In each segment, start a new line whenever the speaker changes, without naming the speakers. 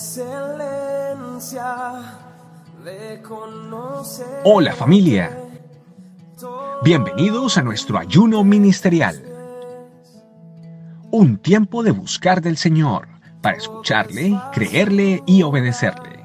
excelencia de conocer.
Hola familia. Bienvenidos a nuestro ayuno ministerial. Un tiempo de buscar del Señor para escucharle, creerle y obedecerle.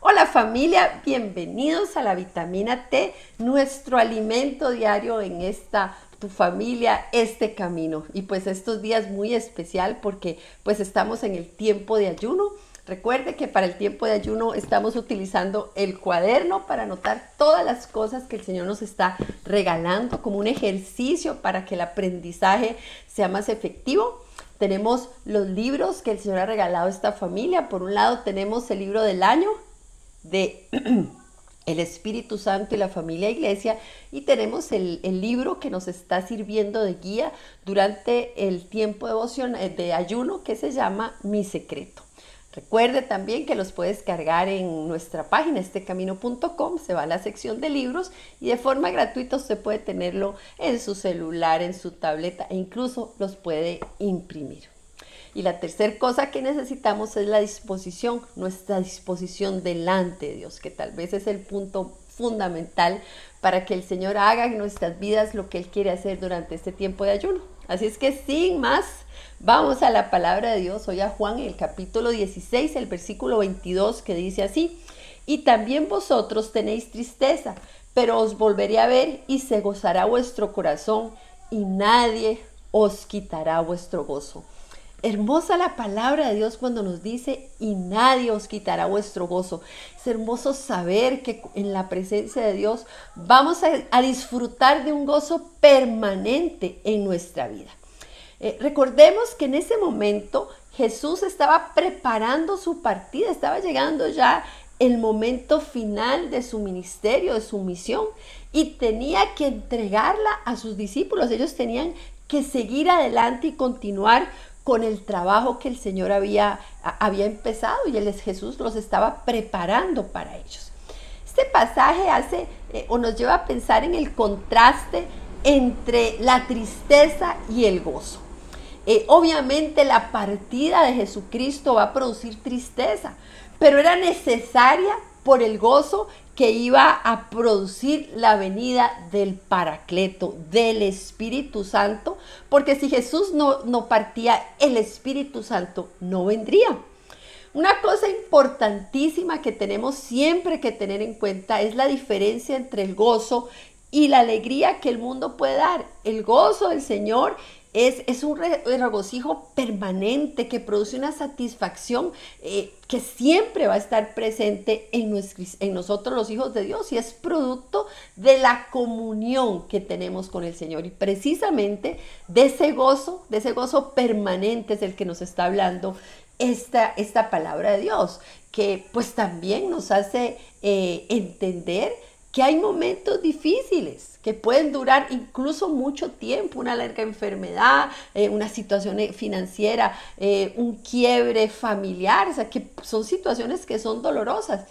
Hola familia, bienvenidos a la vitamina T, nuestro alimento diario en esta tu familia este camino. Y pues estos días muy especial porque pues estamos en el tiempo de ayuno. Recuerde que para el tiempo de ayuno estamos utilizando el cuaderno para anotar todas las cosas que el Señor nos está regalando como un ejercicio para que el aprendizaje sea más efectivo. Tenemos los libros que el Señor ha regalado a esta familia. Por un lado tenemos el libro del año de el Espíritu Santo y la familia iglesia y tenemos el, libro que nos está sirviendo de guía durante el tiempo de, eh, de ayuno que se llama Mi Secreto. Recuerde también que los puedes cargar en nuestra página estecamino.com, se va a la sección de libros y de forma gratuita usted puede tenerlo en su celular, en su tableta e incluso los puede imprimir. Y la tercera cosa que necesitamos es la disposición, nuestra disposición delante de Dios, que tal vez es el punto fundamental para que el Señor haga en nuestras vidas lo que Él quiere hacer durante este tiempo de ayuno. Así es que sin más, vamos a la palabra de Dios, hoy a Juan, el capítulo 16, el versículo 22, que dice así, y también vosotros tenéis tristeza, pero os volveré a ver y se gozará vuestro corazón y nadie os quitará vuestro gozo. Hermosa la palabra de Dios cuando nos dice, y nadie os quitará vuestro gozo. Es hermoso saber que en la presencia de Dios vamos a, disfrutar de un gozo permanente en nuestra vida. Eh, recordemos que en ese momento Jesús estaba preparando su partida, estaba llegando ya el momento final de su ministerio, de su misión, y tenía que entregarla a sus discípulos. Ellos tenían que seguir adelante y continuar con el trabajo que el Señor había, había empezado y él es Jesús los estaba preparando para ellos. Este pasaje hace eh, o nos lleva a pensar en el contraste entre la tristeza y el gozo. Eh, obviamente la partida de Jesucristo va a producir tristeza, pero era necesaria por el gozo que iba a producir la venida del Paracleto, del Espíritu Santo, porque si Jesús no, no partía, el Espíritu Santo no vendría. Una cosa importantísima que tenemos siempre que tener en cuenta es la diferencia entre el gozo y la alegría que el mundo puede dar. El gozo del Señor es, un regocijo permanente que produce una satisfacción eh, que siempre va a estar presente en, en nosotros los hijos de Dios y es producto de la comunión que tenemos con el Señor. Y precisamente de ese gozo, de ese gozo permanente es el que nos está hablando esta, esta palabra de Dios, que pues también nos hace eh, entender que hay momentos difíciles que pueden durar incluso mucho tiempo, una larga enfermedad, eh, una situación eh, financiera, eh, un quiebre familiar, o sea, que son situaciones que son dolorosas,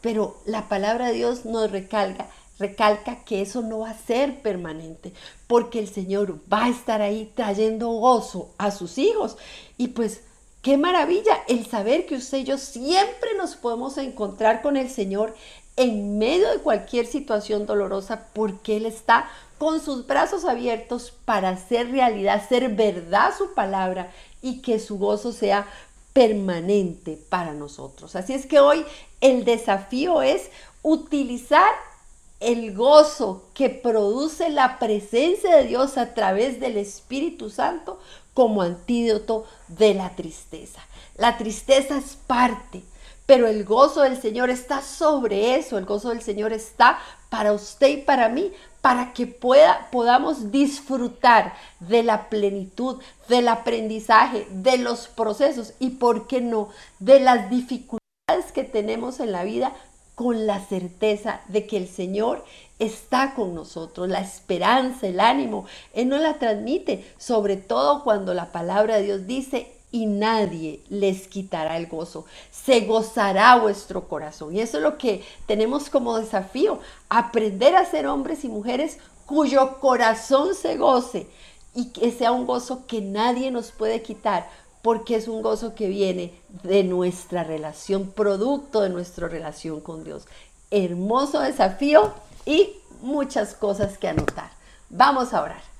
pero la palabra de Dios nos recalca, recalca que eso no va a ser permanente, porque el Señor va a estar ahí trayendo gozo a sus hijos. Y pues Qué maravilla el saber que usted y yo siempre nos podemos encontrar con el Señor en medio de cualquier situación dolorosa porque Él está con sus brazos abiertos para hacer realidad, hacer verdad su palabra y que su gozo sea permanente para nosotros. Así es que hoy el desafío es utilizar el gozo que produce la presencia de Dios a través del Espíritu Santo como antídoto de la tristeza. La tristeza es parte pero el gozo del Señor está sobre eso, el gozo del Señor está para usted y para mí, para que pueda, podamos disfrutar de la plenitud, del aprendizaje, de los procesos y, ¿por qué no?, de las dificultades que tenemos en la vida con la certeza de que el Señor está con nosotros, la esperanza, el ánimo, Él nos la transmite, sobre todo cuando la palabra de Dios dice, y nadie les quitará el gozo. Se gozará vuestro corazón. Y eso es lo que tenemos como desafío, aprender a ser hombres y mujeres cuyo corazón se goce y que sea un gozo que nadie nos puede quitar, porque es un gozo que viene de nuestra relación, producto de nuestra relación con Dios. Hermoso desafío y muchas cosas que anotar. Vamos a orar.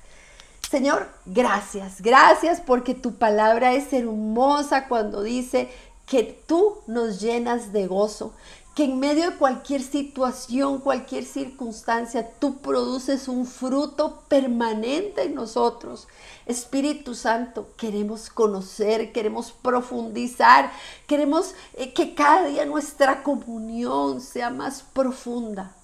Señor, gracias, gracias porque tu palabra es hermosa cuando dice que tú nos llenas de gozo, que en medio de cualquier situación, cualquier circunstancia, tú produces un fruto permanente en nosotros. Espíritu Santo, queremos conocer, queremos profundizar, queremos eh, que cada día nuestra comunión sea más profunda.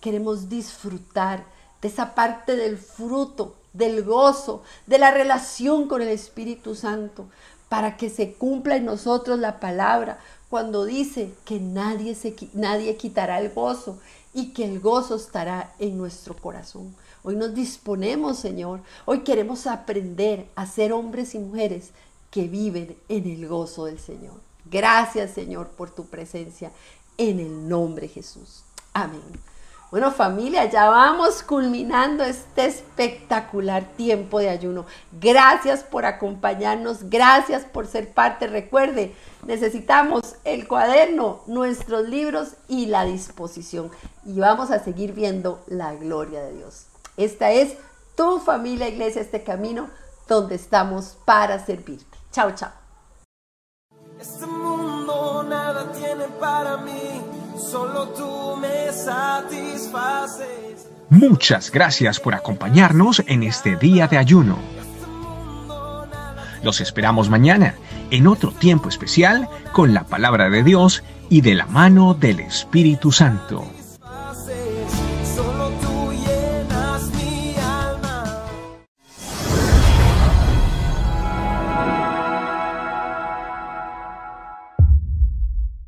Queremos disfrutar de esa parte del fruto, del gozo, de la relación con el Espíritu Santo, para que se cumpla en nosotros la palabra cuando dice que nadie, se, nadie quitará el gozo y que el gozo estará en nuestro corazón. Hoy nos disponemos, Señor. Hoy queremos aprender a ser hombres y mujeres que viven en el gozo del Señor. Gracias, Señor, por tu presencia en el nombre de Jesús. Amén. Bueno familia, ya vamos culminando este espectacular tiempo de ayuno. Gracias por acompañarnos, gracias por ser parte. Recuerde, necesitamos el cuaderno, nuestros libros y la disposición. Y vamos a seguir viendo la gloria de Dios. Esta es tu familia iglesia, este camino donde estamos para servirte. Chao, chao.
Este mundo nada tiene para mí, solo tú me satisfaces.
Muchas gracias por acompañarnos en este día de ayuno. Los esperamos mañana en otro tiempo especial con la palabra de Dios y de la mano del Espíritu Santo.